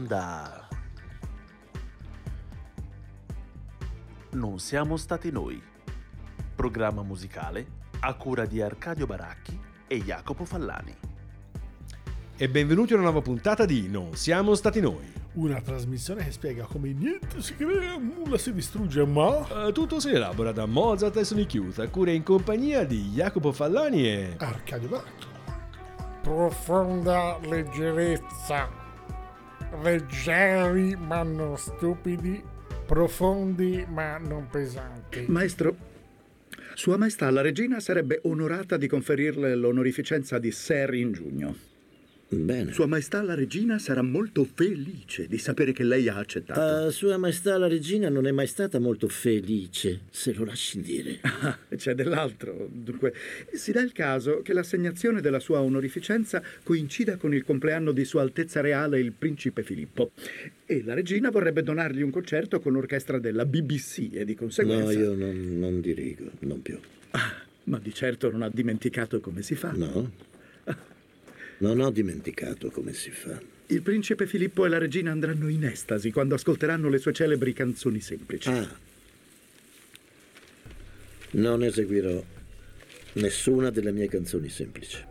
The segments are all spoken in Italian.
Onda. Non siamo stati noi. Programma musicale a cura di Arcadio Baracchi e Jacopo Fallani. E benvenuti a una nuova puntata di Non siamo stati noi. Una trasmissione che spiega come niente si crea, nulla si distrugge, ma Eh, tutto si elabora da Mozart e Sonic Youth a cura in compagnia di Jacopo Fallani e... Arcadio Baracchi. profonda leggerezza, leggeri ma non stupidi, profondi ma non pesanti. Maestro, Sua Maestà la Regina sarebbe onorata di conferirle l'onorificenza di Ser in giugno. Bene. Sua Maestà la Regina sarà molto felice di sapere che lei ha accettato. Uh, Sua Maestà la Regina non è mai stata molto felice, se lo lasci dire. Ah, c'è dell'altro. Dunque, si dà il caso che l'assegnazione della sua onorificenza coincida con il compleanno di Sua Altezza Reale il Principe Filippo. E la Regina vorrebbe donargli un concerto con l'orchestra della BBC e di conseguenza... No, io non, non dirigo, non più. Ah, ma di certo non ha dimenticato come si fa. No? Non ho dimenticato come si fa. Il principe Filippo e la regina andranno in estasi quando ascolteranno le sue celebri canzoni semplici. Ah. Non eseguirò nessuna delle mie canzoni semplici.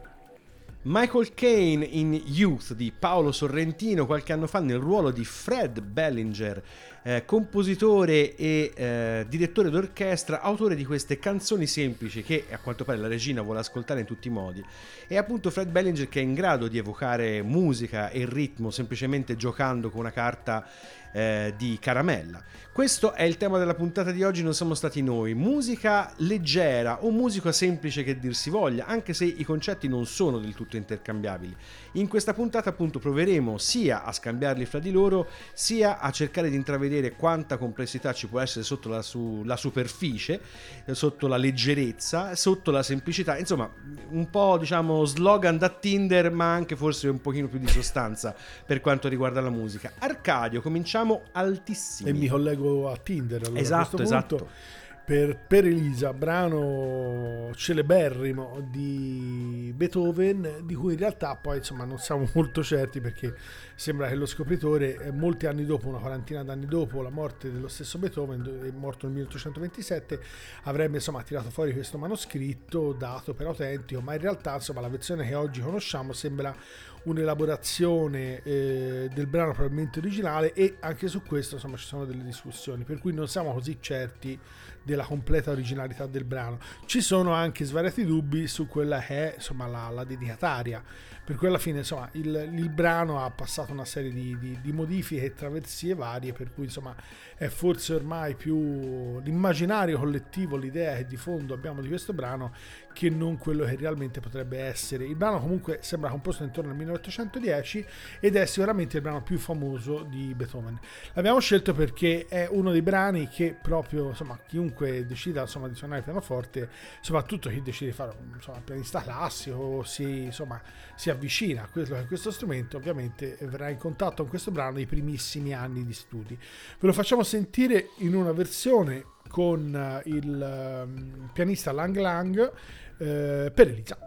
Michael Caine in Youth di Paolo Sorrentino qualche anno fa nel ruolo di Fred Bellinger, eh, compositore e eh, direttore d'orchestra, autore di queste canzoni semplici che a quanto pare la regina vuole ascoltare in tutti i modi. È appunto Fred Bellinger che è in grado di evocare musica e ritmo semplicemente giocando con una carta eh, di caramella. Questo è il tema della puntata di oggi, non siamo stati noi. Musica leggera o musica semplice che dir si voglia, anche se i concetti non sono del tutto intercambiabili. In questa puntata appunto proveremo sia a scambiarli fra di loro, sia a cercare di intravedere quanta complessità ci può essere sotto la, su- la superficie, sotto la leggerezza, sotto la semplicità, insomma un po' diciamo slogan da Tinder ma anche forse un pochino più di sostanza per quanto riguarda la musica. Arcadio, cominciamo altissimi. E mi collego a Tinder allora, Esatto, a questo punto. Per, per Elisa, brano celeberrimo di Beethoven, di cui in realtà poi insomma non siamo molto certi perché sembra che lo scopritore, eh, molti anni dopo, una quarantina d'anni dopo la morte dello stesso Beethoven, morto nel 1827, avrebbe insomma tirato fuori questo manoscritto dato per autentico, ma in realtà insomma la versione che oggi conosciamo sembra un'elaborazione eh, del brano probabilmente originale e anche su questo insomma ci sono delle discussioni per cui non siamo così certi della completa originalità del brano. Ci sono anche svariati dubbi su quella che è insomma la, la dedicataria per cui alla fine insomma il, il brano ha passato una serie di, di, di modifiche e traversie varie per cui insomma è forse ormai più l'immaginario collettivo l'idea che di fondo abbiamo di questo brano che non quello che realmente potrebbe essere. Il brano comunque sembra composto intorno al 1810 ed è sicuramente il brano più famoso di Beethoven. L'abbiamo scelto perché è uno dei brani che proprio, insomma, chiunque decida insomma, di suonare il pianoforte, soprattutto chi decide di fare insomma, pianista classico, si, insomma, si avvicina a questo, a questo strumento, ovviamente verrà in contatto con questo brano nei primissimi anni di studi. Ve lo facciamo sentire in una versione con eh, il um, pianista Lang Lang eh, per Elisa.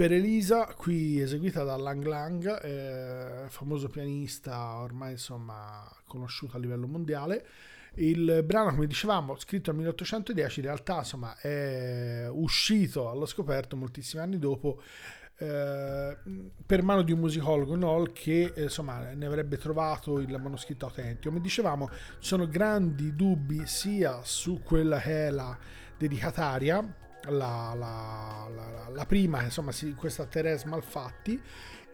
Per Elisa, qui eseguita da Lang Lang, eh, famoso pianista ormai insomma conosciuto a livello mondiale. Il brano, come dicevamo, scritto nel 1810, in realtà insomma è uscito allo scoperto moltissimi anni dopo eh, per mano di un musicologo Noll che eh, insomma ne avrebbe trovato il manoscritto autentico. Come dicevamo, ci sono grandi dubbi sia su quella che è la dedicataria, la, la, la, la prima, insomma, questa Teresa Malfatti,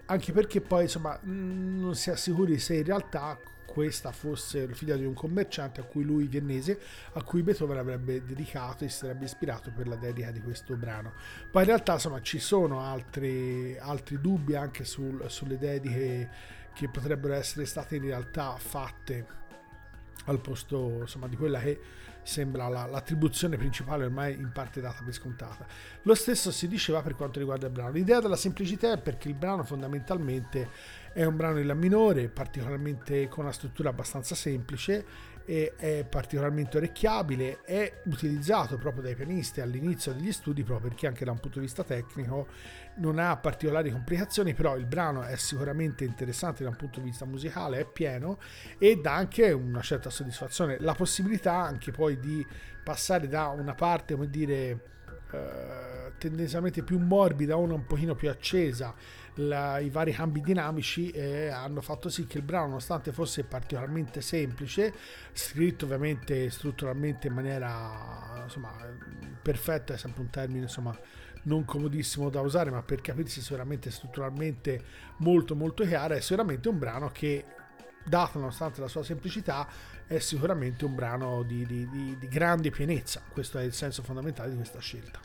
anche perché poi insomma non si è sicuri se in realtà questa fosse figlia di un commerciante a cui lui viennese, a cui Beethoven avrebbe dedicato e si sarebbe ispirato per la dedica di questo brano. Poi in realtà insomma ci sono altri, altri dubbi anche sul, sulle dediche che potrebbero essere state in realtà fatte al posto insomma, di quella che sembra la, l'attribuzione principale ormai in parte data per scontata. Lo stesso si diceva per quanto riguarda il brano. L'idea della semplicità è perché il brano fondamentalmente è un brano in La minore, particolarmente con una struttura abbastanza semplice e è particolarmente orecchiabile, è utilizzato proprio dai pianisti all'inizio degli studi proprio perché anche da un punto di vista tecnico non ha particolari complicazioni, però il brano è sicuramente interessante da un punto di vista musicale, è pieno e dà anche una certa soddisfazione, la possibilità anche poi di passare da una parte, come dire, eh, tendenzialmente più morbida a una un pochino più accesa la, i vari cambi dinamici eh, hanno fatto sì che il brano, nonostante fosse particolarmente semplice, scritto ovviamente strutturalmente in maniera insomma, perfetta, è sempre un termine insomma, non comodissimo da usare, ma per capirsi sicuramente strutturalmente molto molto chiaro, è sicuramente un brano che dato nonostante la sua semplicità, è sicuramente un brano di, di, di, di grande pienezza. Questo è il senso fondamentale di questa scelta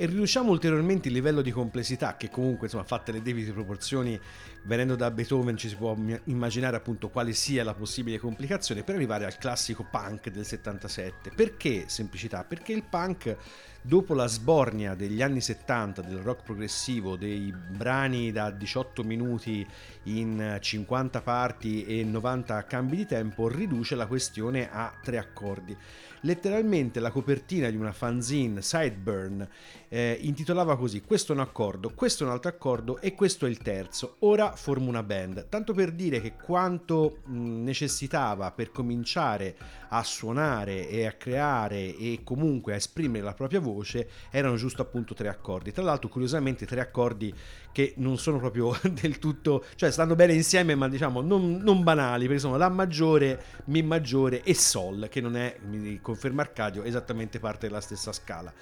e riduciamo ulteriormente il livello di complessità che comunque insomma fatte le debite proporzioni venendo da Beethoven ci si può immaginare appunto quale sia la possibile complicazione per arrivare al classico punk del 77 perché semplicità? perché il punk dopo la sbornia degli anni 70 del rock progressivo dei brani da 18 minuti in 50 parti e 90 cambi di tempo riduce la questione a tre accordi letteralmente la copertina di una fanzine Sideburn eh, intitolava così questo è un accordo, questo è un altro accordo e questo è il terzo, ora formo una band, tanto per dire che quanto mh, necessitava per cominciare a suonare e a creare e comunque a esprimere la propria voce erano giusto appunto tre accordi, tra l'altro curiosamente tre accordi che non sono proprio del tutto, cioè stanno bene insieme ma diciamo non, non banali perché sono La maggiore, Mi maggiore e Sol che non è, mi conferma Arcadio, esattamente parte della stessa scala.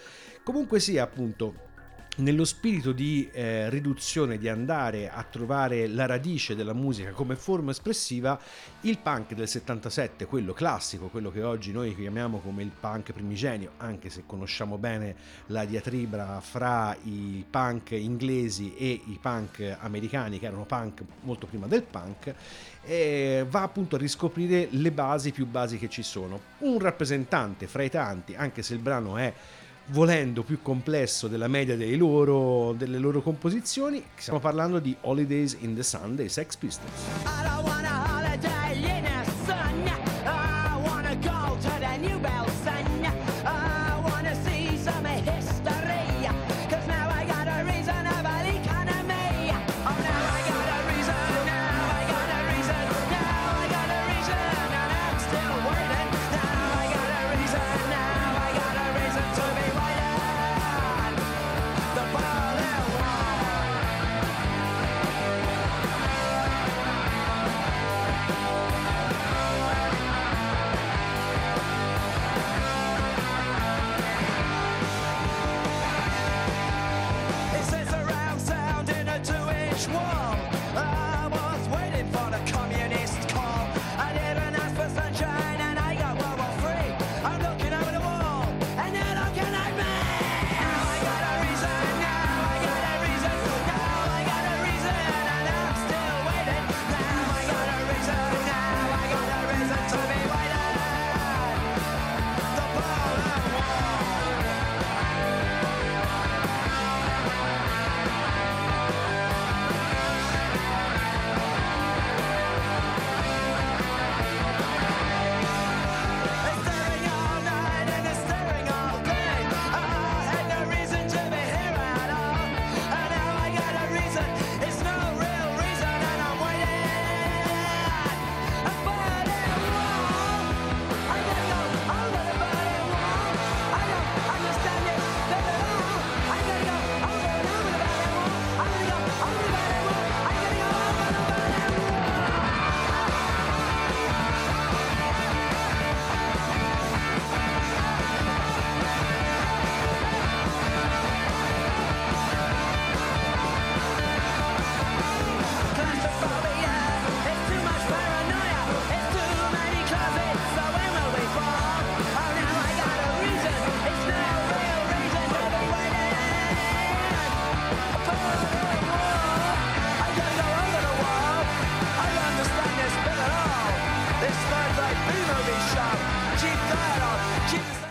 Comunque sia appunto nello spirito di eh, riduzione, di andare a trovare la radice della musica come forma espressiva, il punk del 77, quello classico, quello che oggi noi chiamiamo come il punk primigenio, anche se conosciamo bene la diatribra fra i punk inglesi e i punk americani, che erano punk molto prima del punk, eh, va appunto a riscoprire le basi più basi che ci sono. Un rappresentante fra i tanti, anche se il brano è volendo più complesso della media loro, delle loro composizioni. Stiamo parlando di Holidays in the Sun dei Sex Pistols.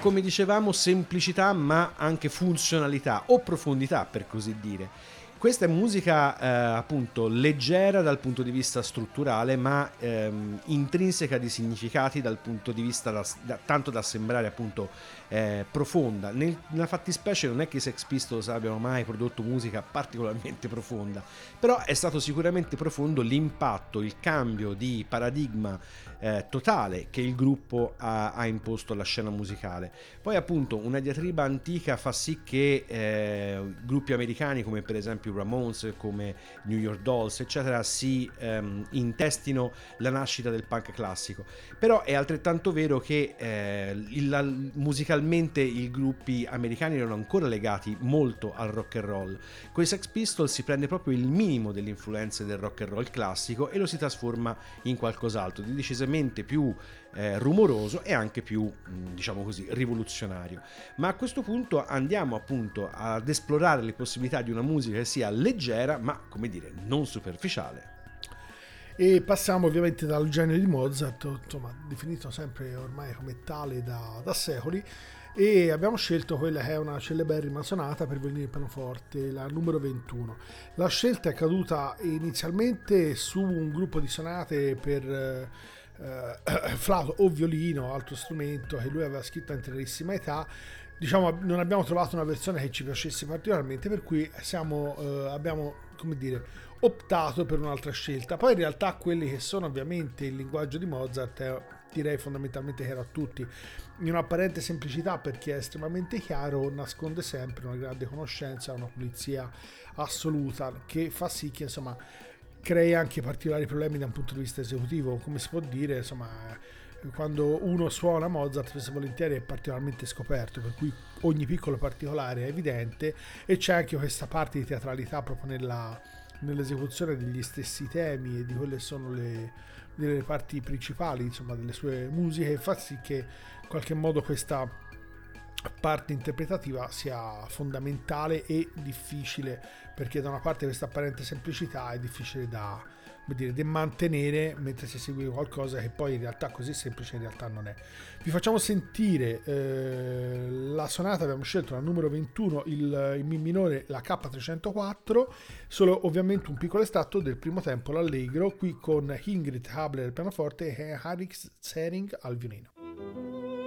Come dicevamo semplicità ma anche funzionalità o profondità per così dire. Questa è musica eh, appunto leggera dal punto di vista strutturale, ma ehm, intrinseca di significati dal punto di vista da, da, tanto da sembrare appunto eh, profonda. Nel, nella fattispecie non è che i Sex Pistols abbiano mai prodotto musica particolarmente profonda, però è stato sicuramente profondo l'impatto, il cambio di paradigma eh, totale che il gruppo ha, ha, imposto alla scena musicale. Poi appunto una diatriba antica fa sì che eh, gruppi americani come per esempio Ramones, come New York Dolls, eccetera, si ehm, intestino la nascita del punk classico. Però è altrettanto vero che eh, il, musicalmente i gruppi americani erano ancora legati molto al rock and roll. Con i Sex Pistols si prende proprio il minimo delle influenze del rock and roll classico e lo si trasforma in qualcos'altro di decisamente più eh, rumoroso e anche più, mm, diciamo così, rivoluzionario. Ma a questo punto andiamo appunto ad esplorare le possibilità di una musica che sia leggera, ma come dire, non superficiale. E passiamo ovviamente dal genere di Mozart, insomma, definito sempre ormai come tale da, da secoli, e abbiamo scelto quella che è una celeberrima sonata per violino e pianoforte, la numero 21. La scelta è caduta inizialmente su un gruppo di sonate per eh, flauto o violino, altro strumento che lui aveva scritto in tenerissima età. Diciamo, non abbiamo trovato una versione che ci piacesse particolarmente, per cui siamo, eh, abbiamo, come dire, optato per un'altra scelta. Poi in realtà quelli che sono ovviamente il linguaggio di Mozart, eh, direi fondamentalmente che era a tutti, in un'apparente semplicità perché è estremamente chiaro, nasconde sempre una grande conoscenza, una pulizia assoluta che fa sì che insomma crei anche particolari problemi da un punto di vista esecutivo, come si può dire, insomma, quando uno suona Mozart spesso volentieri è particolarmente scoperto, per cui ogni piccolo particolare è evidente e c'è anche questa parte di teatralità proprio nella, nell'esecuzione degli stessi temi e di quelle sono le, le parti principali insomma, delle sue musiche fa sì che in qualche modo questa parte interpretativa sia fondamentale e difficile perché da una parte questa apparente semplicità è difficile da, dire, da mantenere mentre si esegue qualcosa che poi in realtà così semplice in realtà non è. Vi facciamo sentire eh, la sonata, abbiamo scelto la numero 21, il, il Mi minore, la K304, solo ovviamente un piccolo estratto del primo tempo, l'allegro, qui con Ingrid Habler al pianoforte e Harix Sering al violino.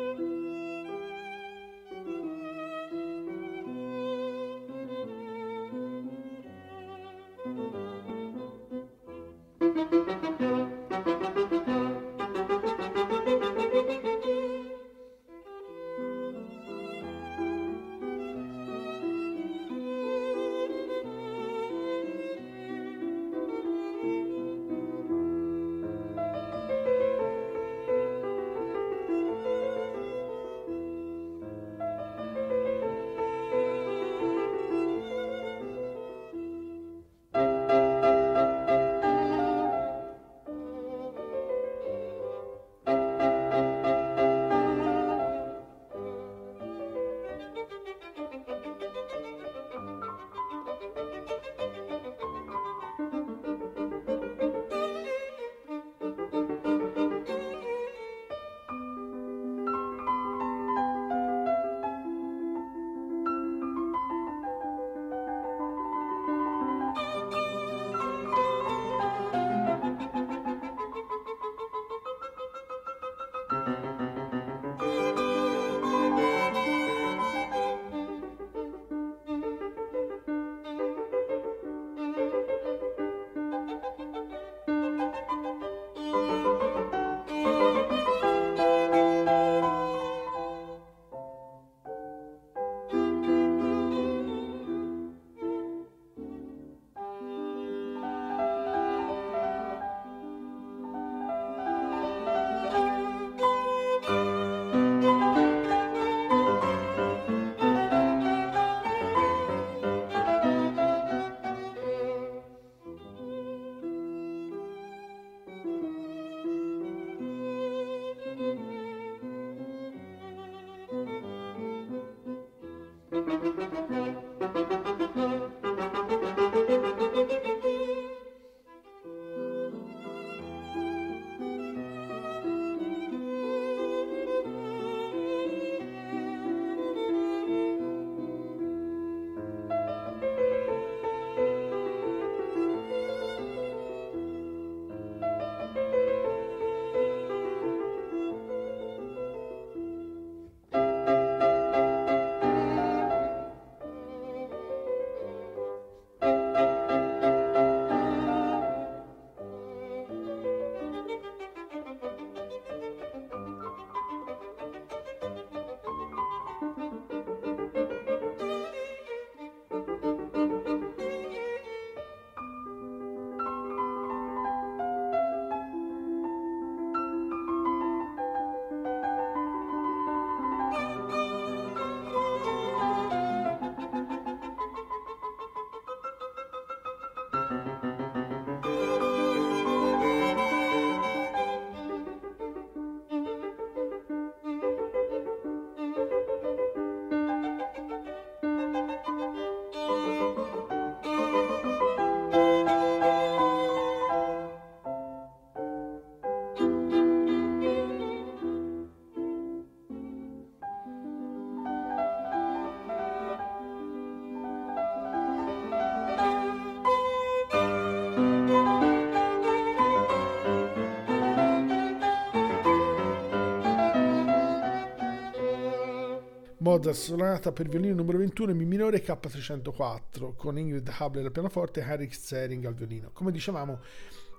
Mozart sonata per violino numero 21 Mi minore K304 con Ingrid Hubler al pianoforte e Henrik Zering al violino. Come dicevamo,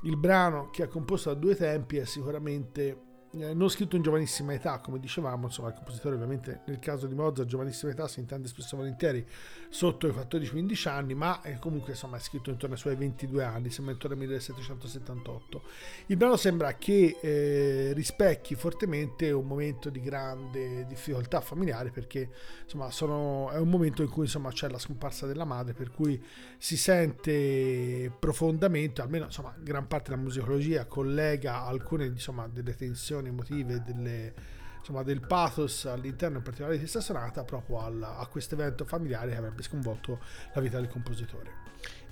il brano che è composto da due tempi è sicuramente eh, non scritto in giovanissima età, come dicevamo, insomma, il compositore ovviamente nel caso di Mozart giovanissima età si intende spesso volentieri sotto i 14-15 anni, ma è comunque insomma è scritto intorno ai suoi 22 anni, sembra intorno al 1778. Il brano sembra che eh, rispecchi fortemente un momento di grande difficoltà familiare perché insomma sono, è un momento in cui insomma c'è la scomparsa della madre, per cui si sente profondamente, almeno insomma gran parte della musicologia collega alcune insomma delle tensioni emotive, delle, insomma, del pathos all'interno in particolare di questa sonata proprio al, a questo evento familiare che avrebbe sconvolto la vita del compositore.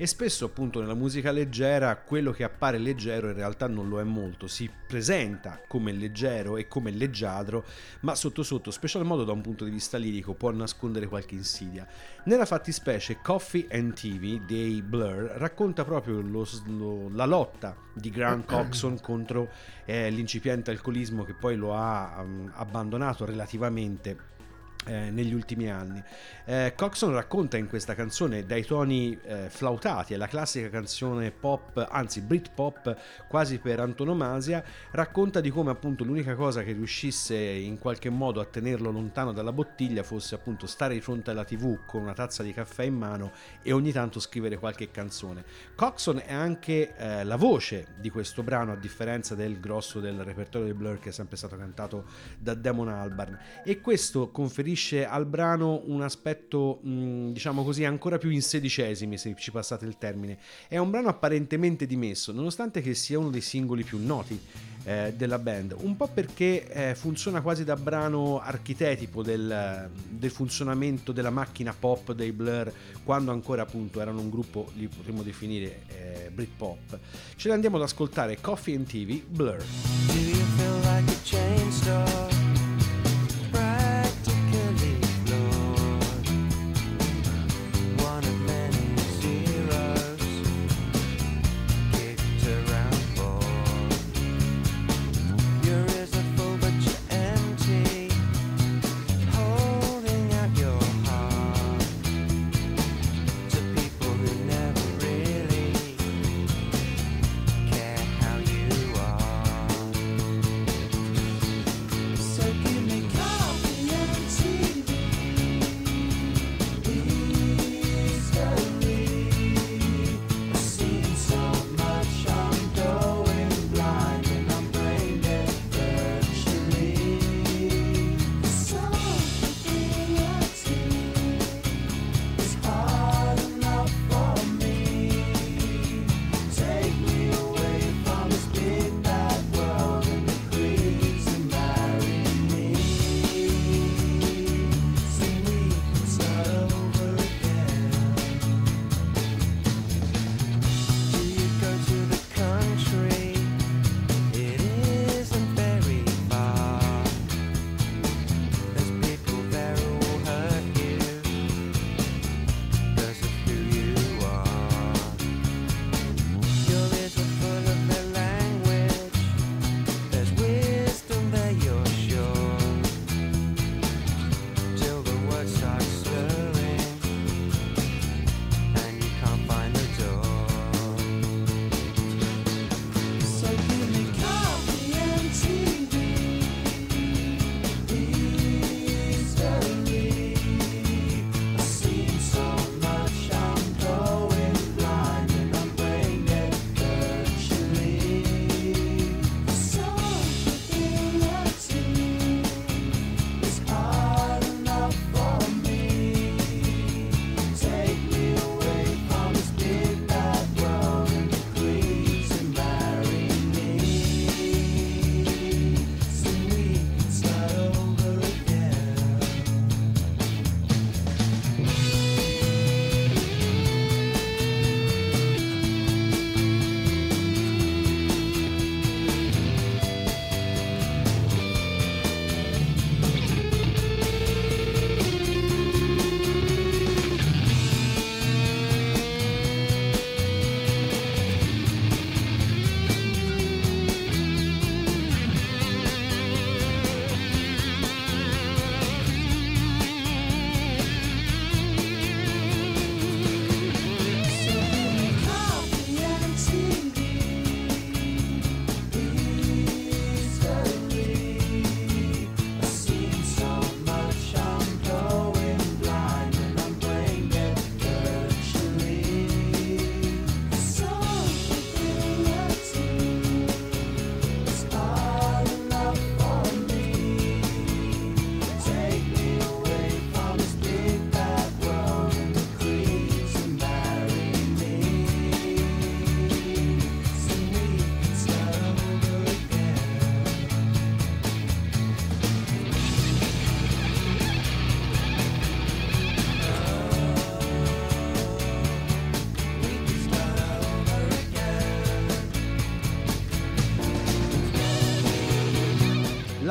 E spesso appunto nella musica leggera quello che appare leggero in realtà non lo è molto, si presenta come leggero e come leggiadro, ma sotto sotto, special modo da un punto di vista lirico, può nascondere qualche insidia. Nella fattispecie Coffee and TV dei Blur racconta proprio lo, lo, la lotta di Grant Coxon contro eh, l'incipiente alcolismo che poi lo ha um, abbandonato relativamente eh, negli ultimi anni. Eh, Coxon racconta in questa canzone dai toni eh, flautati, è la classica canzone pop, anzi Brit pop quasi per antonomasia, racconta di come appunto l'unica cosa che riuscisse in qualche modo a tenerlo lontano dalla bottiglia fosse appunto stare di fronte alla tv con una tazza di caffè in mano e ogni tanto scrivere qualche canzone. Coxon è anche eh, la voce di questo brano a differenza del grosso del repertorio di Blur che è sempre stato cantato da Damon Albarn e questo conferisce conferisce al brano un aspetto, mh, diciamo così, ancora più in sedicesimi, se ci passate il termine. È un brano apparentemente dimesso, nonostante che sia uno dei singoli più noti eh, della band, un po' perché eh, funziona quasi da brano architetipo del, del, funzionamento della macchina pop dei Blur, quando ancora appunto erano un gruppo, li potremmo definire eh, Britpop. Ce ne andiamo ad ascoltare Coffee and TV Blur. Do you feel like a chain store?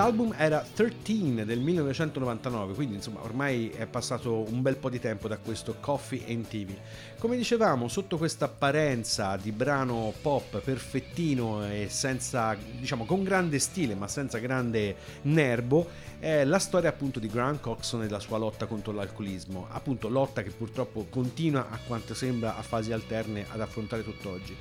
L'album era 13 del 1999, quindi insomma ormai è passato un bel po' di tempo da questo Coffee and TV. Come dicevamo, sotto questa apparenza di brano pop perfettino e senza, diciamo, con grande stile ma senza grande nervo, è la storia appunto di Grant Coxon e la sua lotta contro l'alcolismo, appunto lotta che purtroppo continua a quanto sembra a fasi alterne ad affrontare tutt'oggi.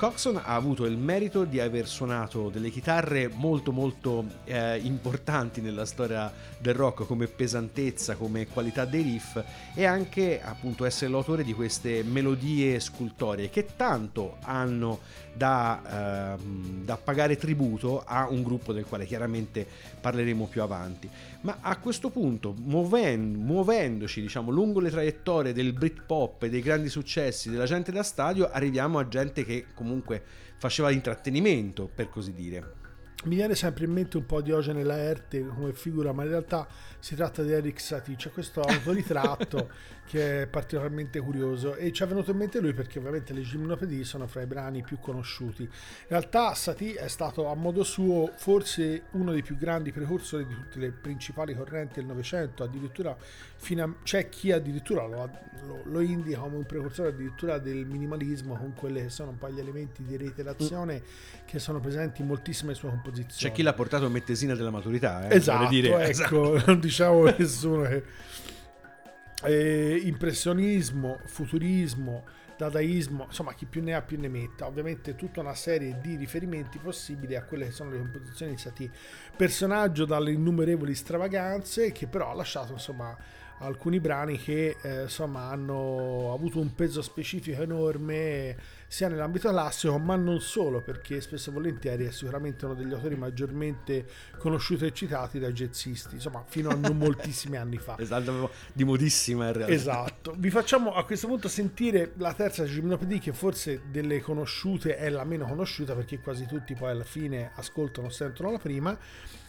Coxon ha avuto il merito di aver suonato delle chitarre molto molto eh, importanti nella storia del rock come pesantezza, come qualità dei riff e anche appunto essere l'autore di queste melodie scultorie che tanto hanno da, eh, da pagare tributo a un gruppo del quale chiaramente parleremo più avanti. Ma a questo punto, muoven- muovendoci diciamo, lungo le traiettorie del Britpop e dei grandi successi della gente da stadio, arriviamo a gente che comunque faceva intrattenimento, per così dire. Mi viene sempre in mente un po' Diogene Laerte come figura, ma in realtà si tratta di Eric Satie. C'è questo autoritratto che è particolarmente curioso e ci è venuto in mente lui perché ovviamente le gimnopedie sono fra i brani più conosciuti. In realtà Satie è stato a modo suo forse uno dei più grandi precursori di tutte le principali correnti del Novecento, addirittura a, c'è chi addirittura lo, lo, lo, indica come un precursore addirittura del minimalismo con quelli che sono un po' gli elementi di reiterazione mm. che sono presenti in moltissime sue composizioni. C'è chi l'ha portato a mettesina della maturità, eh? esatto, dire. ecco, esatto. non diciamo nessuno che eh, impressionismo, futurismo, dadaismo, insomma chi più ne ha più ne metta, ovviamente tutta una serie di riferimenti possibili a quelle che sono le composizioni di Satie, personaggio dalle innumerevoli stravaganze che però ha lasciato insomma alcuni brani che eh, insomma hanno avuto un peso specifico enorme sia nell'ambito classico ma non solo perché spesso e volentieri è sicuramente uno degli autori maggiormente conosciuti e citati dai jazzisti insomma fino a non moltissimi anni fa. Esatto di modissima in realtà. Esatto. Vi facciamo a questo punto sentire la terza gimnopedie che forse delle conosciute è la meno conosciuta perché quasi tutti poi alla fine ascoltano sentono la prima.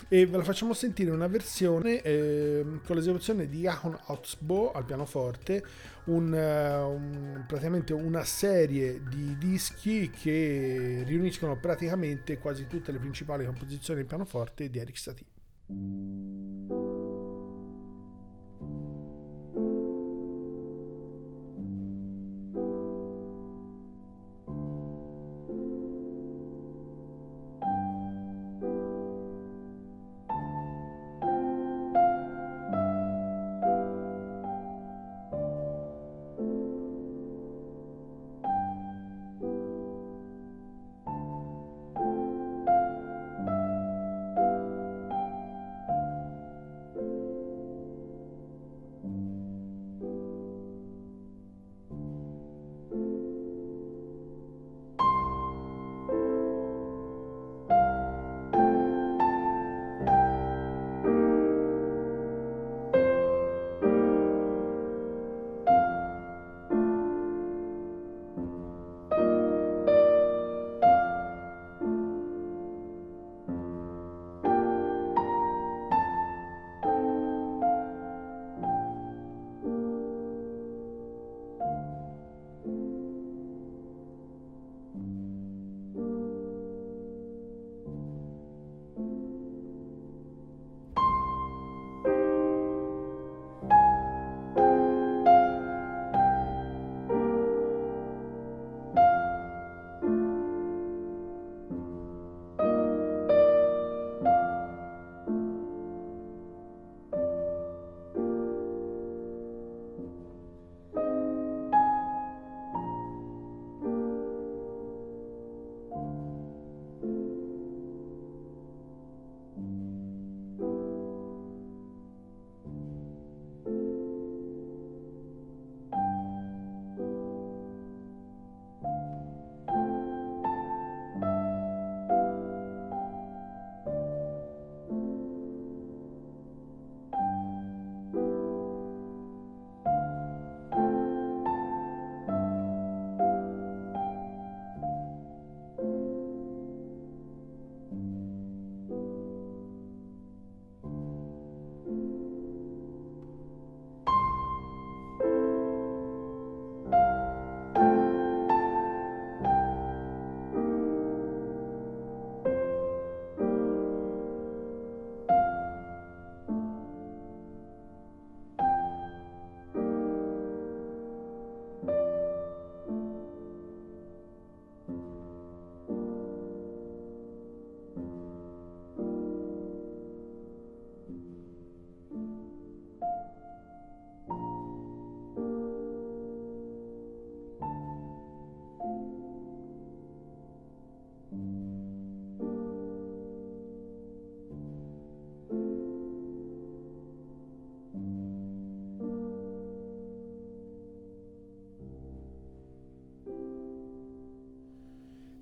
E ve la facciamo sentire una versione eh, con l'esecuzione di Ahon Otsbo al pianoforte un, un, praticamente una serie di dischi che riuniscono praticamente quasi tutte le principali composizioni del pianoforte di Eric Satie.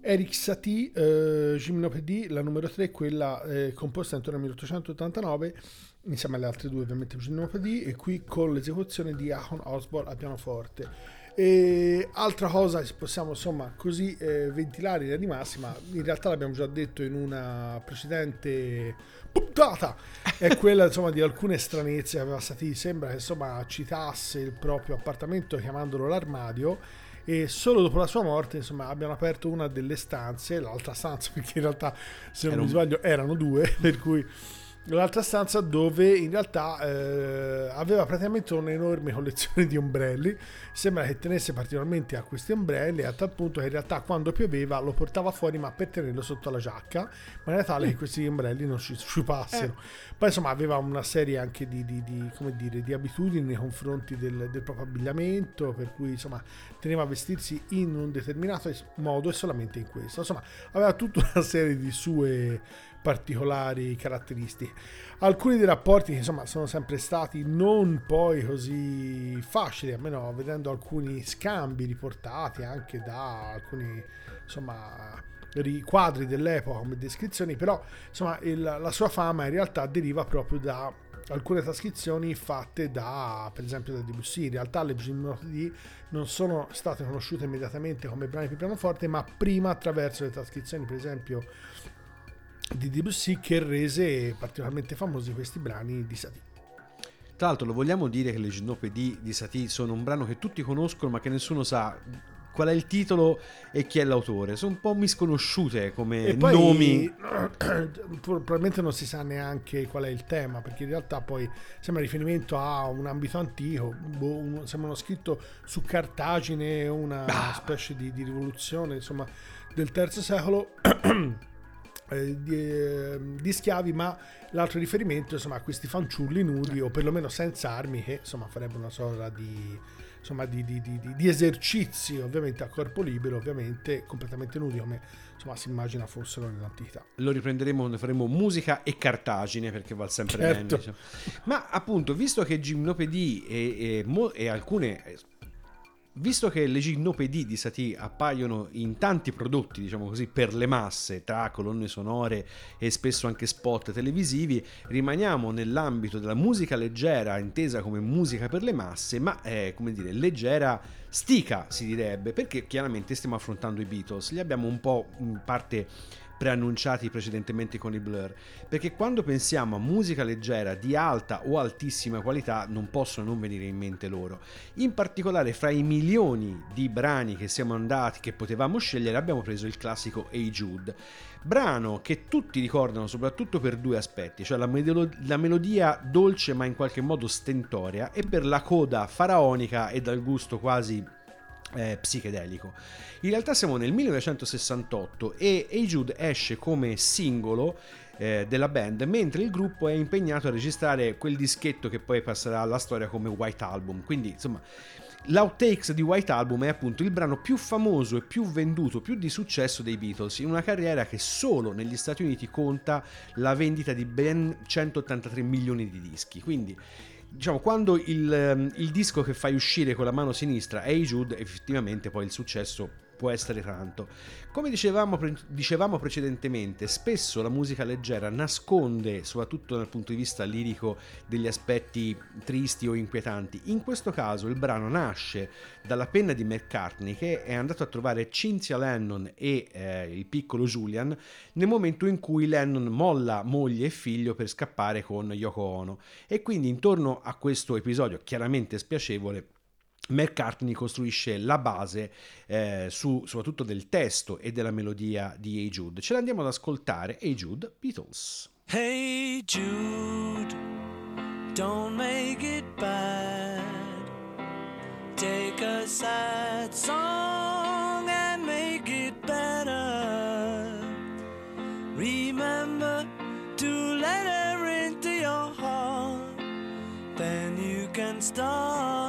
Eric Satie, eh, Gymnopédie, la numero 3, quella eh, composta intorno al 1889, insieme alle altre due ovviamente Gymnopédie, e qui con l'esecuzione di Ahon Osborne al pianoforte. E altra cosa che possiamo insomma così eh, ventilare in linea di massima, in realtà l'abbiamo già detto in una precedente puntata, è quella insomma di alcune stranezze che aveva stati, sembra che insomma citasse il proprio appartamento chiamandolo l'armadio e solo dopo la sua morte insomma abbiano aperto una delle stanze, l'altra stanza perché in realtà se non Era mi sbaglio erano due, per cui l'altra stanza dove in realtà eh, aveva praticamente un'enorme collezione di ombrelli. Sembra che tenesse particolarmente a questi ombrelli a tal punto che in realtà quando pioveva lo portava fuori ma per tenerlo sotto la giacca in maniera tale che questi ombrelli non ci sciupassero. Poi insomma aveva una serie anche di, di- di, come dire, di abitudini nei confronti del, del proprio abbigliamento per cui insomma teneva a vestirsi in un determinato modo e solamente in questo. Insomma aveva tutta una serie di sue particolari caratteristiche. Alcuni dei rapporti che insomma sono sempre stati non poi così facili, almeno vedendo alcuni scambi riportati anche da alcuni insomma ri- quadri dell'epoca come descrizioni, però insomma il- la sua fama in realtà deriva proprio da alcune trascrizioni fatte da per esempio da Debussy in realtà le Gymnopédie non sono state conosciute immediatamente come brani per pianoforte ma prima attraverso le trascrizioni per esempio di Debussy che rese particolarmente famosi questi brani di Satie. Tra l'altro lo vogliamo dire che le Ginopédie di Satie sono un brano che tutti conoscono ma che nessuno sa qual è il titolo e chi è l'autore. Sono un po' misconosciute come poi nomi. probabilmente non si sa neanche qual è il tema, perché in realtà poi sembra riferimento a un ambito antico, boh, sembra uno scritto su Cartagine, una Ah. specie di, di rivoluzione, insomma, del terzo secolo. eh, Di, eh, di schiavi, ma l'altro riferimento insomma a questi fanciulli nudi o perlomeno senza armi che insomma farebbero una sorta di, insomma, di, di, esercizi ovviamente a corpo libero ovviamente completamente nudi come insomma si immagina fossero nell'antichità Lo riprenderemo quando faremo musica e Cartagine perché va sempre Certo. bene. diciamo. Ma appunto, visto che Gymnopédie e, e e alcune. Visto che le Gymnopédie di Satie appaiono in tanti prodotti, diciamo così, per le masse, tra colonne sonore e spesso anche spot televisivi, rimaniamo nell'ambito della musica leggera, intesa come musica per le masse, ma è, come dire, leggera stica, si direbbe, perché chiaramente stiamo affrontando i Beatles, li abbiamo un po' in parte preannunciati precedentemente con i Blur, perché quando pensiamo a musica leggera di alta o altissima qualità non possono non venire in mente loro. In particolare fra i milioni di brani che siamo andati, che potevamo scegliere, abbiamo preso il classico Hey Jude. Brano che tutti ricordano soprattutto per due aspetti, cioè la, medelo- la melodia dolce ma in qualche modo stentoria e per la coda faraonica e dal gusto quasi eh, psichedelico. In realtà siamo nel 1968 e Hey Jude esce come singolo eh, della band, mentre il gruppo è impegnato a registrare quel dischetto che poi passerà alla storia come White Album. Quindi, insomma, l'outtakes di White Album è appunto il brano più famoso e più venduto, più di successo dei Beatles, in una carriera che solo negli Stati Uniti conta la vendita di ben 183 milioni di dischi. Quindi diciamo, quando il, ehm, il disco che fai uscire con la mano sinistra è Hey Jude, effettivamente poi il successo può essere tanto. Come dicevamo, pre- dicevamo precedentemente, spesso la musica leggera nasconde, soprattutto dal punto di vista lirico, degli aspetti tristi o inquietanti. In questo caso il brano nasce dalla penna di McCartney che è andato a trovare Cynthia Lennon e eh, il piccolo Julian nel momento in cui Lennon molla moglie e figlio per scappare con Yoko Ono. E quindi intorno a questo episodio chiaramente spiacevole McCartney costruisce la base eh, su, soprattutto del testo e della melodia di Hey Jude. Ce l'andiamo ad ascoltare, Hey Jude, Beatles. Hey Jude, don't make it bad. Take a sad song and make it better. Remember to let her into your heart. Then you can start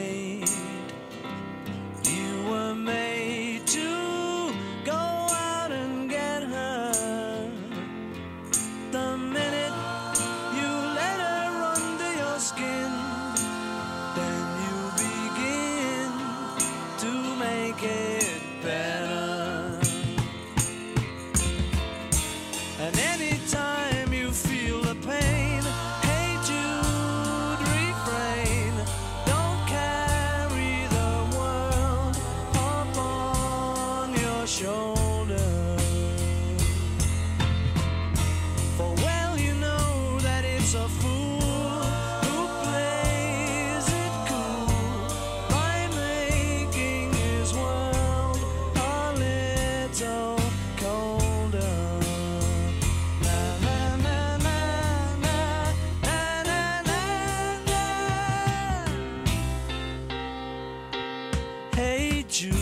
you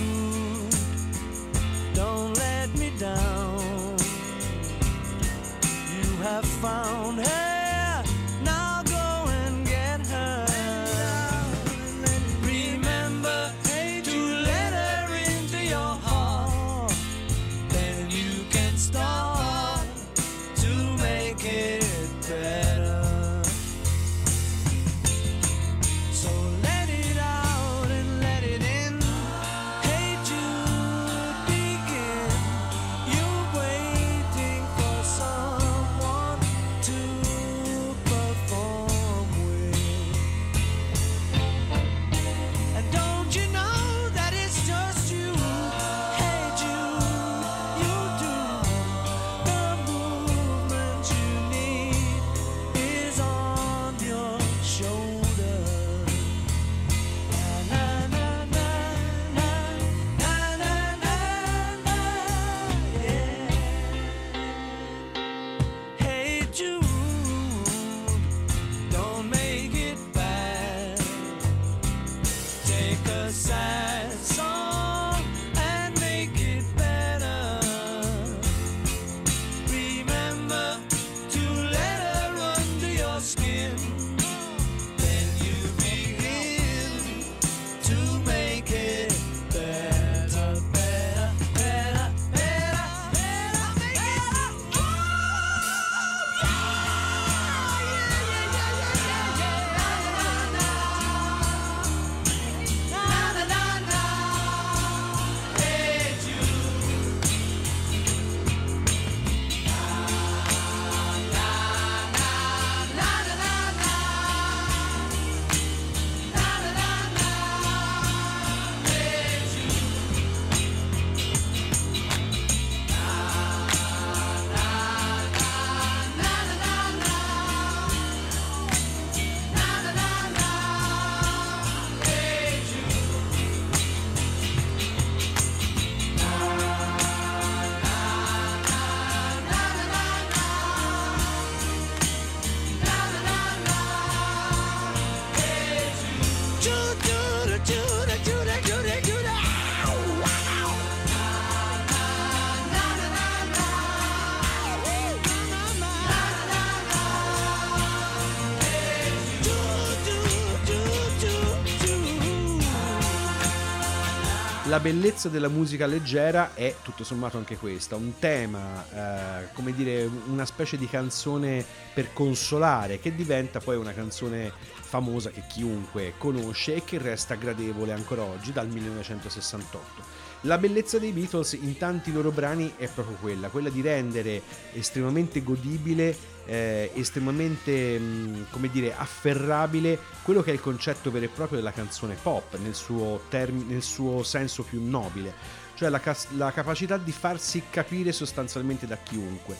La bellezza della musica leggera è tutto sommato anche questa, un tema, eh, come dire, una specie di canzone per consolare che diventa poi una canzone famosa che chiunque conosce e che resta gradevole ancora oggi dal 1968. La bellezza dei Beatles in tanti loro brani è proprio quella, quella di rendere estremamente godibile, eh, estremamente, mh, come dire, afferrabile quello che è il concetto vero e proprio della canzone pop nel suo, term- nel suo senso più nobile, cioè la, cas- la capacità di farsi capire sostanzialmente da chiunque.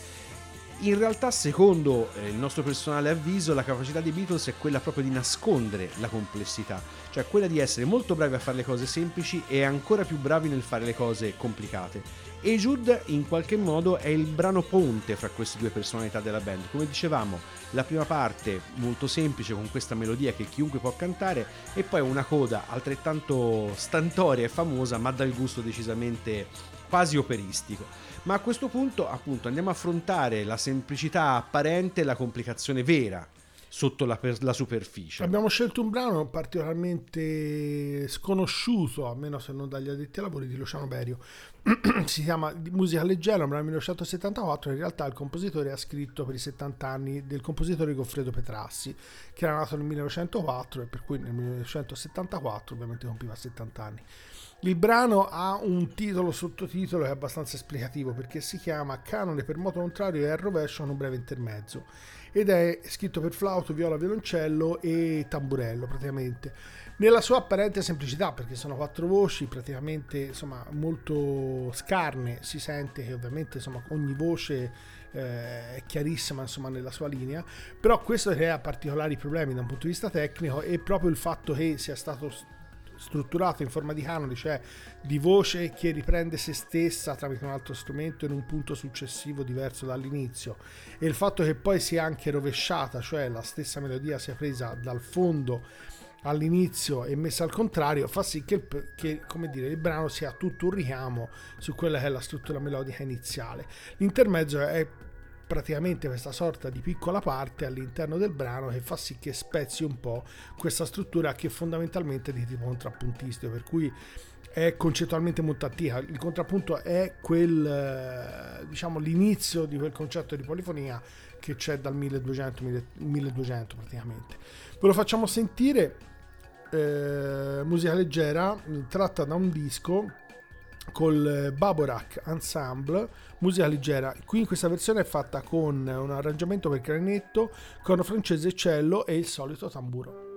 In realtà, secondo eh, il nostro personale avviso, la capacità dei Beatles è quella proprio di nascondere la complessità, cioè quella di essere molto bravi a fare le cose semplici e ancora più bravi nel fare le cose complicate. E Jude in qualche modo è il brano ponte fra queste due personalità della band. Come dicevamo, la prima parte molto semplice con questa melodia che chiunque può cantare e poi una coda altrettanto stantoria e famosa ma dal gusto decisamente quasi operistico. Ma a questo punto, appunto, andiamo a affrontare la semplicità apparente e la complicazione vera sotto la, per- la superficie. Abbiamo scelto un brano particolarmente sconosciuto, almeno se non dagli addetti ai lavori, di Luciano Berio. si chiama Musica leggera, un brano del 1974. In realtà il compositore ha scritto per i 70 anni del compositore Goffredo Petrassi, che era nato nel 1904 e per cui nel 1974 ovviamente compiva 70 anni. Il brano ha un titolo sottotitolo che è abbastanza esplicativo perché si chiama Canone per moto contrario e al rovescio un breve intermezzo ed è scritto per flauto, viola, violoncello e tamburello praticamente. Nella sua apparente semplicità, perché sono quattro voci praticamente insomma molto scarne, si sente che ovviamente insomma ogni voce eh, è chiarissima insomma nella sua linea, però questo crea particolari problemi da un punto di vista tecnico e proprio il fatto che sia stato strutturato in forma di canone, cioè di voce che riprende se stessa tramite un altro strumento in un punto successivo diverso dall'inizio e il fatto che poi sia anche rovesciata, cioè la stessa melodia sia presa dal fondo all'inizio e messa al contrario fa sì che, il, che dire, il brano sia tutto un richiamo su quella che è la struttura melodica iniziale. L'intermezzo è praticamente questa sorta di piccola parte all'interno del brano che fa sì che spezzi un po' questa struttura che fondamentalmente di tipo contrappuntistico, per cui è concettualmente molto attiva. Il contrappunto è quel, eh, diciamo, l'inizio di quel concetto di polifonia che c'è dal 1200, 1200 praticamente. Ve lo facciamo sentire, eh, musica leggera, tratta da un disco col Baborak Ensemble, musica leggera. Qui in questa versione è fatta con un arrangiamento per clarinetto, corno francese, cello e il solito tamburo.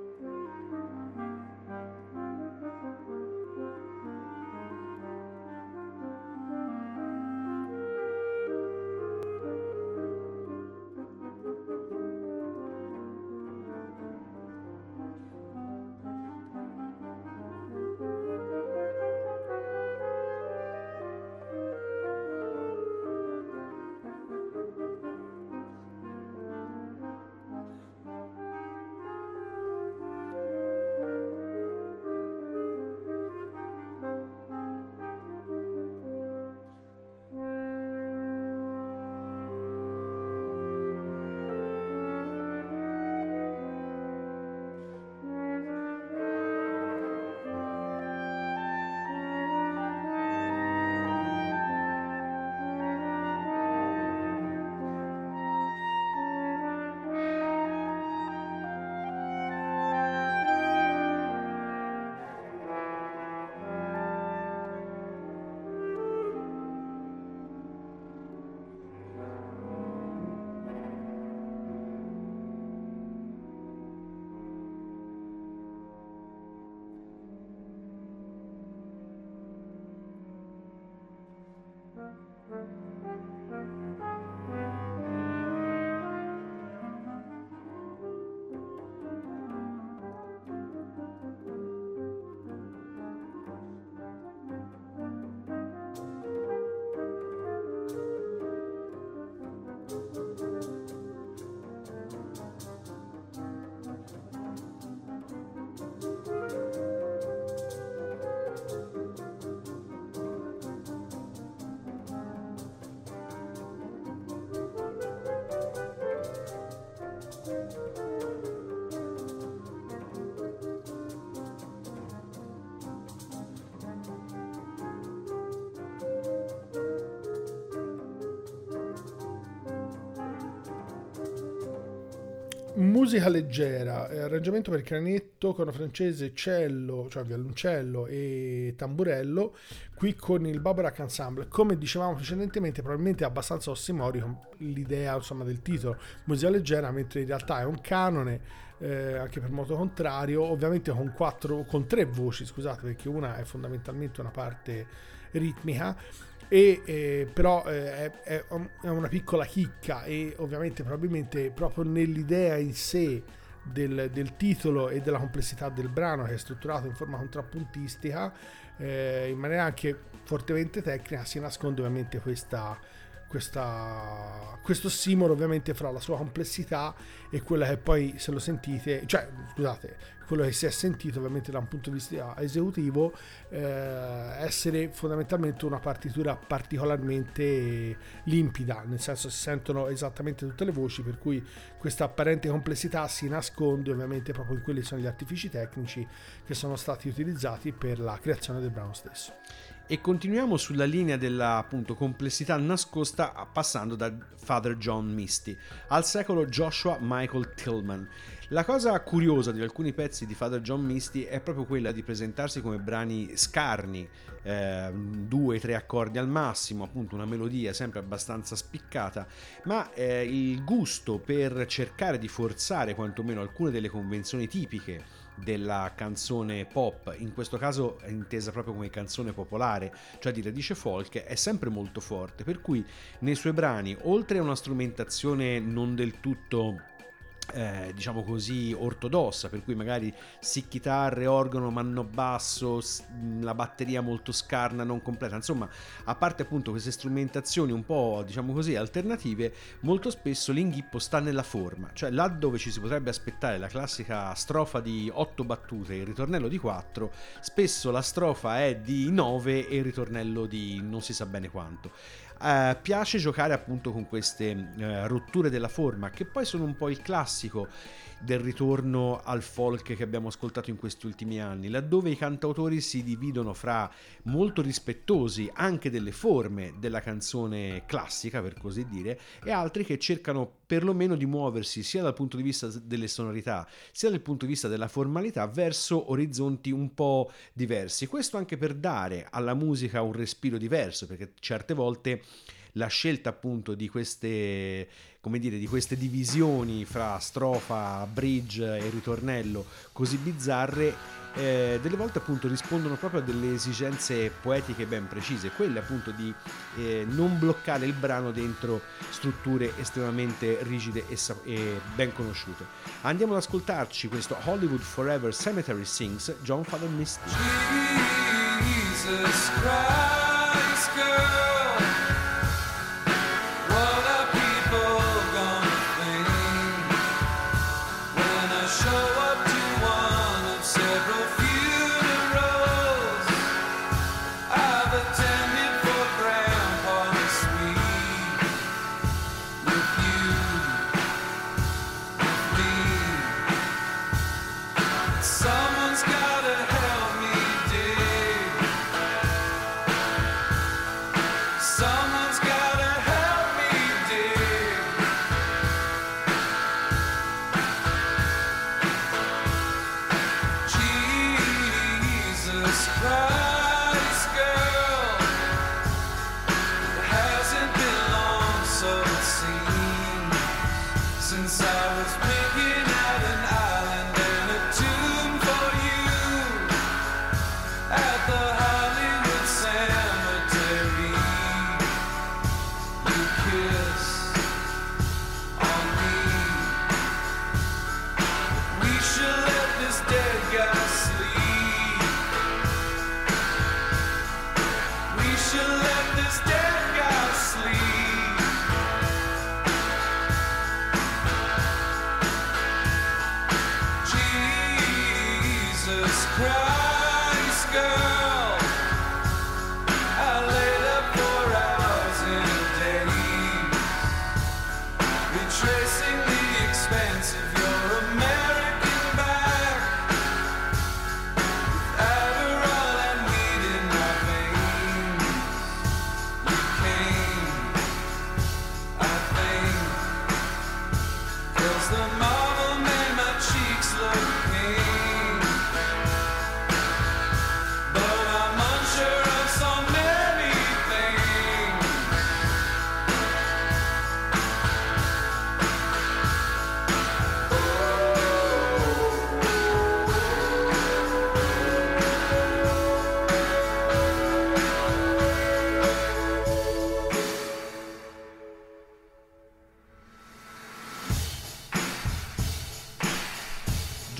Musica leggera, eh, arrangiamento per clarinetto con francese, cello, cioè violoncello e tamburello, qui con il Babarak Ensemble. Come dicevamo precedentemente, probabilmente è abbastanza ossimorico l'idea insomma, del titolo, musica leggera, mentre in realtà è un canone, eh, anche per moto contrario, ovviamente con, quattro, con tre voci, scusate, perché una è fondamentalmente una parte ritmica e eh, però eh, è, è, una piccola chicca e ovviamente probabilmente proprio nell'idea in sé del, del, titolo e della complessità del brano che è strutturato in forma contrappuntistica eh, in maniera anche fortemente tecnica si nasconde ovviamente questa, questa, questo simolo ovviamente fra la sua complessità e quella che poi se lo sentite cioè scusate quello che si è sentito ovviamente da un punto di vista esecutivo eh, essere fondamentalmente una partitura particolarmente limpida nel senso si sentono esattamente tutte le voci per cui questa apparente complessità si nasconde ovviamente proprio in quelli che sono gli artifici tecnici che sono stati utilizzati per la creazione del brano stesso e continuiamo sulla linea della appunto, complessità nascosta passando da Father John Misty al secolo Joshua Michael Tillman. La cosa curiosa di alcuni pezzi di Father John Misty è proprio quella di presentarsi come brani scarni, eh, due, tre accordi al massimo, appunto una melodia sempre abbastanza spiccata, ma eh, il gusto per cercare di forzare quantomeno alcune delle convenzioni tipiche della canzone pop, in questo caso è intesa proprio come canzone popolare, cioè di radice folk, è sempre molto forte, per cui nei suoi brani, oltre a una strumentazione non del tutto eh, diciamo così ortodossa per cui magari sì chitarre, organo, manno basso la batteria molto scarna non completa. Insomma a parte appunto queste strumentazioni un po' diciamo così alternative molto spesso l'inghippo sta nella forma. Cioè là dove ci si potrebbe aspettare la classica strofa di 8 battute e il ritornello di 4 spesso la strofa è di 9 e il ritornello di non si sa bene quanto eh, piace giocare appunto con queste eh, rotture della forma, che poi sono un po' il classico del ritorno al folk che abbiamo ascoltato in questi ultimi anni, laddove i cantautori si dividono fra molto rispettosi anche delle forme della canzone classica, per così dire, e altri che cercano perlomeno di muoversi sia dal punto di vista delle sonorità, sia dal punto di vista della formalità verso orizzonti un po' diversi. Questo anche per dare alla musica un respiro diverso, perché certe volte la scelta appunto di queste, come dire, di queste divisioni fra strofa, bridge e ritornello così bizzarre eh, delle volte appunto rispondono proprio a delle esigenze poetiche ben precise, quelle appunto di eh, non bloccare il brano dentro strutture estremamente rigide e, sa- e ben conosciute. Andiamo ad ascoltarci questo Hollywood Forever Cemetery Sings John Father Misty. Jesus Christ, girl,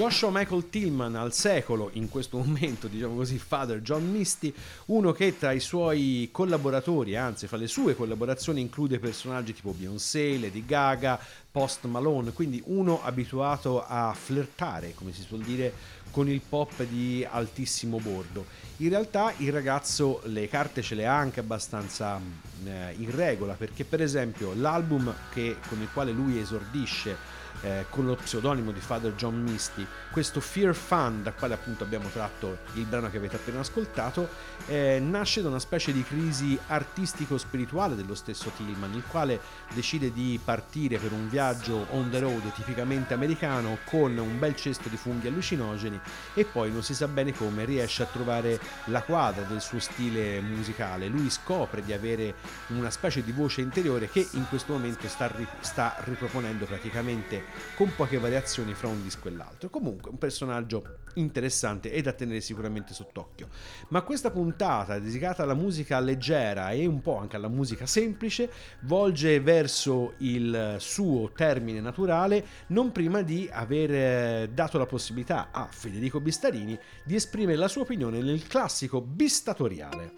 Joshua Michael Tillman al secolo, in questo momento, diciamo così, Father John Misty, uno che tra i suoi collaboratori, anzi fra le sue collaborazioni, include personaggi tipo Beyoncé, Lady Gaga, Post Malone, quindi uno abituato a flirtare, come si suol dire, con il pop di altissimo bordo. In realtà il ragazzo le carte ce le ha anche abbastanza eh, in regola, perché per esempio l'album che- con il quale lui esordisce eh, con lo pseudonimo di Father John Misty, questo Fear Fun, da quale appunto abbiamo tratto il brano che avete appena ascoltato, eh, nasce da una specie di crisi artistico-spirituale dello stesso Tillman, il quale decide di partire per un viaggio on the road tipicamente americano con un bel cesto di funghi allucinogeni e poi non si sa bene come riesce a trovare la quadra del suo stile musicale. Lui scopre di avere una specie di voce interiore che in questo momento sta, ri- sta riproponendo praticamente con poche variazioni fra un disco e l'altro. Comunque un personaggio interessante e da tenere sicuramente sott'occhio. Ma questa puntata dedicata alla musica leggera e un po' anche alla musica semplice volge verso il suo termine naturale non prima di aver eh, dato la possibilità a Federico Bistarini di esprimere la sua opinione nel classico bistatoriale.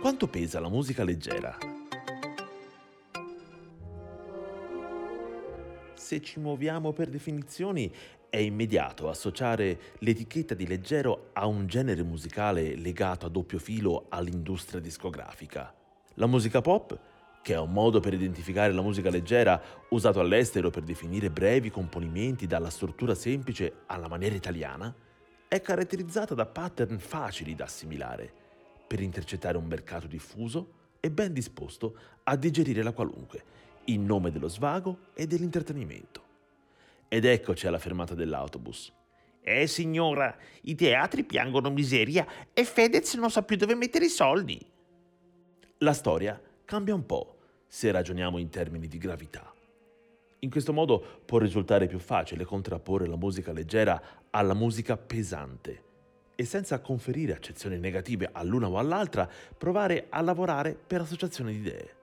Quanto pesa la musica leggera? Se ci muoviamo per definizioni, è immediato associare l'etichetta di leggero a un genere musicale legato a doppio filo all'industria discografica. La musica pop, che è un modo per identificare la musica leggera usato all'estero per definire brevi componimenti dalla struttura semplice alla maniera italiana, è caratterizzata da pattern facili da assimilare, per intercettare un mercato diffuso e ben disposto a digerire la qualunque, in nome dello svago e dell'intrattenimento. Ed eccoci alla fermata dell'autobus. Eh signora, i teatri piangono miseria e Fedez non sa più dove mettere i soldi. La storia cambia un po' se ragioniamo in termini di gravità. In questo modo può risultare più facile contrapporre la musica leggera alla musica pesante e senza conferire accezioni negative all'una o all'altra, provare a lavorare per associazione di idee.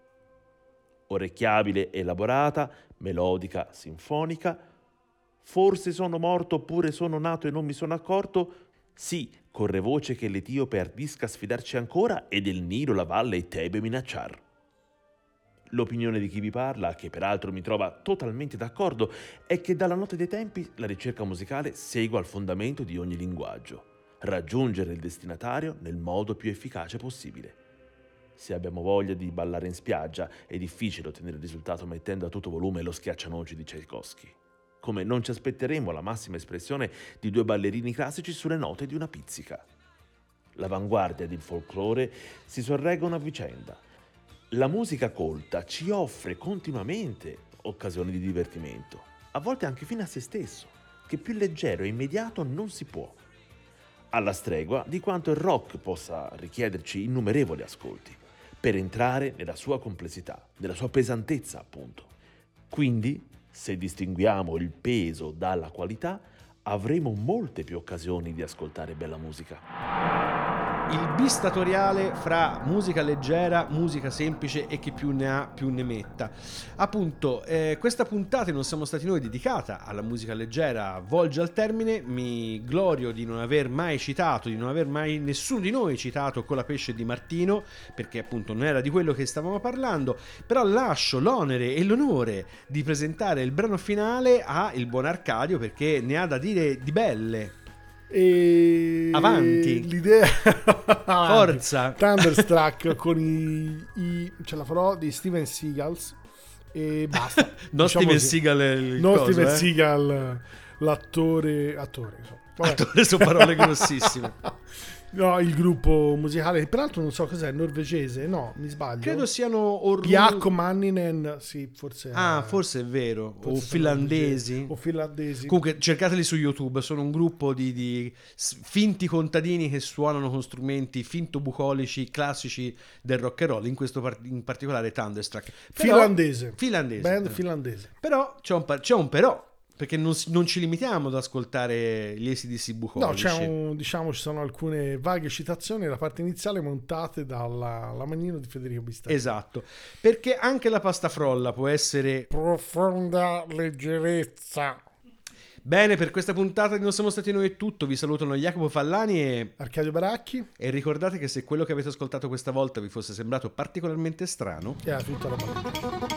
Orecchiabile, elaborata, melodica, sinfonica, forse sono morto oppure sono nato e non mi sono accorto, sì, corre voce che l'Etiope ardisca sfidarci ancora e del Nilo la valle e Tebe minacciar. L'opinione di chi vi parla, che peraltro mi trova totalmente d'accordo, è che dalla notte dei tempi la ricerca musicale segua al fondamento di ogni linguaggio, raggiungere il destinatario nel modo più efficace possibile. Se abbiamo voglia di ballare in spiaggia, è difficile ottenere il risultato mettendo a tutto volume lo schiaccianoci di Tchaikovsky. Come non ci aspetteremo la massima espressione di due ballerini classici sulle note di una pizzica. L'avanguardia ed il folklore si sorreggono a vicenda. La musica colta ci offre continuamente occasioni di divertimento, a volte anche fine a se stesso, che più leggero e immediato non si può. Alla stregua di quanto il rock possa richiederci innumerevoli ascolti, per entrare nella sua complessità, nella sua pesantezza appunto. Quindi, se distinguiamo il peso dalla qualità, avremo molte più occasioni di ascoltare bella musica. Il bistatoriale fra musica leggera, musica semplice e chi più ne ha più ne metta. Appunto, eh, questa puntata Non siamo stati noi dedicata alla musica leggera volge al termine. Mi glorio di non aver mai citato, di non aver mai nessuno di noi citato con la pesce di Martino, perché appunto non era di quello che stavamo parlando. Però lascio l'onere e l'onore di presentare il brano finale a il buon Arcadio perché ne ha da dire di belle. E Avanti. L'idea Forza. Thunderstruck con i, i ce la farò di Steven Seagals e basta. Non Diciamo Steven così. Seagal il Non coso, Steven eh. Seagal, l'attore, attore, insomma. Vabbè. Attore sono parole grossissime. No, il gruppo musicale, peraltro non so cos'è, norvegese, no, mi sbaglio. Credo siano or- Piacco Manninen, sì, forse. Ah, è- forse è vero. forse o finlandesi. O finlandesi. Comunque cercateli su YouTube, sono un gruppo di, di finti contadini che suonano con strumenti finto bucolici classici del rock and roll, in questo par- in particolare Thunderstruck. Però- finlandese. Finlandese. Band però. finlandese. Però c'è un, par- c'è un però, perché non, non ci limitiamo ad ascoltare gli ACDC No, bucolici. c'è un, diciamo, ci sono alcune vaghe citazioni, la parte iniziale montate dalla la manino di Federico Bistari. Esatto, perché anche la pasta frolla può essere Profonda leggerezza. Bene, per questa puntata di Non siamo stati noi è tutto. Vi salutano Jacopo Fallani e, Arcadio Baracchi e ricordate che se quello che avete ascoltato questa volta vi fosse sembrato particolarmente strano, e ha tutta la parte.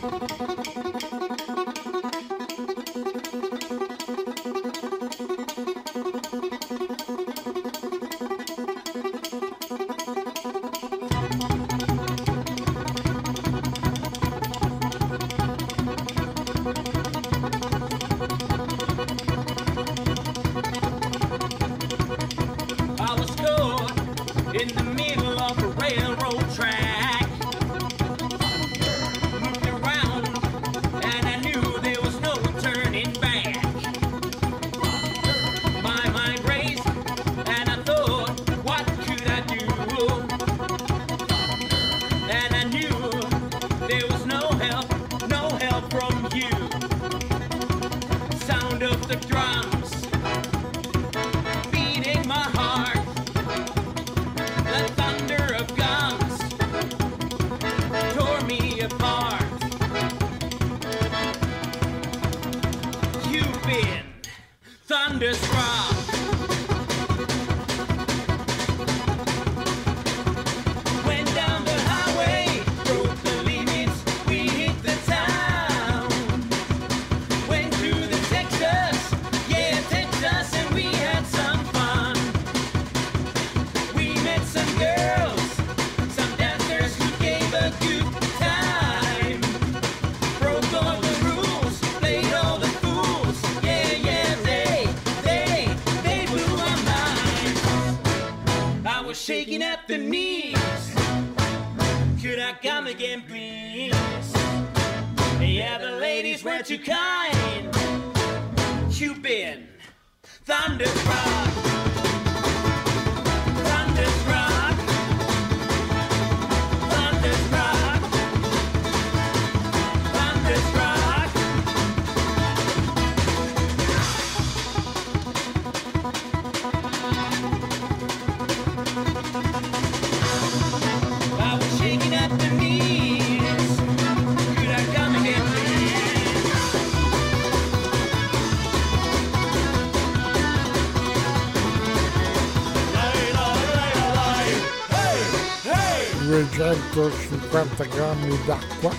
250 grammi d'acqua,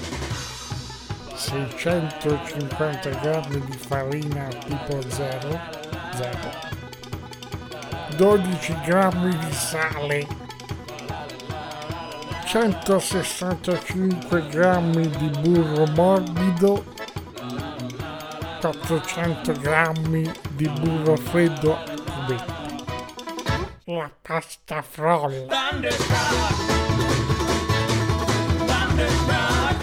650 grammi di farina tipo 0, 0, 12 grammi di sale, 165 grammi di burro morbido, 400 grammi di burro freddo a cubetti. La pasta frolla. underground.